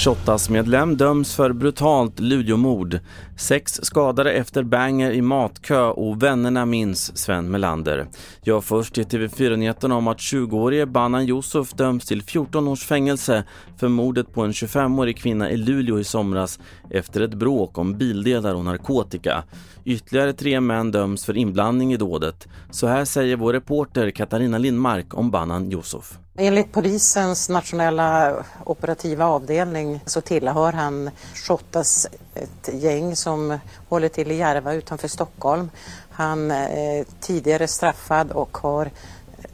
Shottaz-medlem döms för brutalt Luleåmord. Sex skadade efter banger i matkö och vännerna minns Sven Melander. Jag först till TV4-nyheterna om att 20-årige Banan Yusuf döms till 14 års fängelse för mordet på en 25-årig kvinna i Luleå i somras efter ett bråk om bildelar och narkotika. Ytterligare tre män döms för inblandning i dådet. Så här säger vår reporter Katarina Lindmark om Banan Yusuf. Enligt polisens nationella operativa avdelning så tillhör han Shottaz ett gäng som håller till i Järva utanför Stockholm. Han är tidigare straffad och har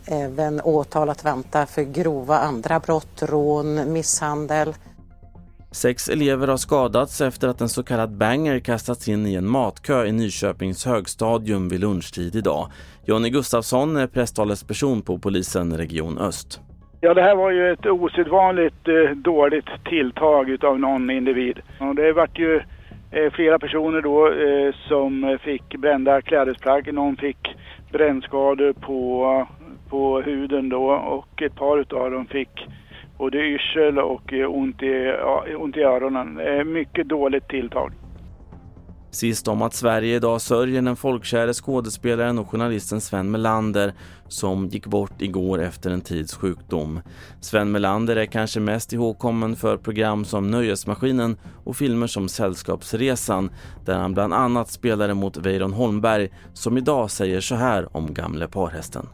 även åtal att vänta för grova andra brott, rån, misshandel. Sex elever har skadats efter att en så kallad banger kastats in i en matkö i Nyköpings högstadium vid lunchtid idag. Jonny Gustafsson är presstalesperson på polisen Region Öst. Ja, det här var ju ett osedvanligt eh, dåligt tilltag utav någon individ. Och det vart ju eh, flera personer då eh, som fick brända klädesplagg. Någon fick brännskador på, på huden då och ett par utav dem fick både yrsel och eh, ont i, ont i öronen. Eh, mycket dåligt tilltag. Sist om att Sverige idag sörjer den folkkäre skådespelaren och journalisten Sven Melander som gick bort igår efter en tids sjukdom. Sven Melander är kanske mest ihågkommen för program som Nöjesmaskinen och filmer som Sällskapsresan där han bland annat spelade mot Weiron Holmberg som idag säger så här om gamle parhästen.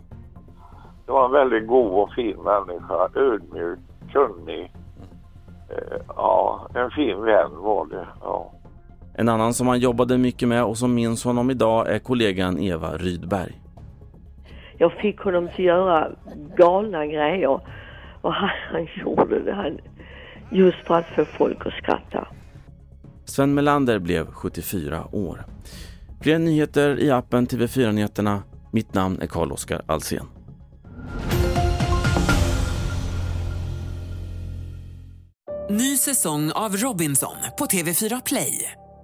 Det var en väldigt god och fin människa, ödmjuk, kunnig. Eh, ja, en fin vän var det. Ja. En annan som han jobbade mycket med och som minns honom idag är kollegan Eva Rydberg. Jag fick honom till att göra galna grejer och han, han gjorde det han, just för att få folk att skratta. Sven Melander blev 74 år. Fler nyheter i appen TV4 Nyheterna. Mitt namn är Carl-Oskar Alsen. Ny säsong av Robinson på TV4 Play.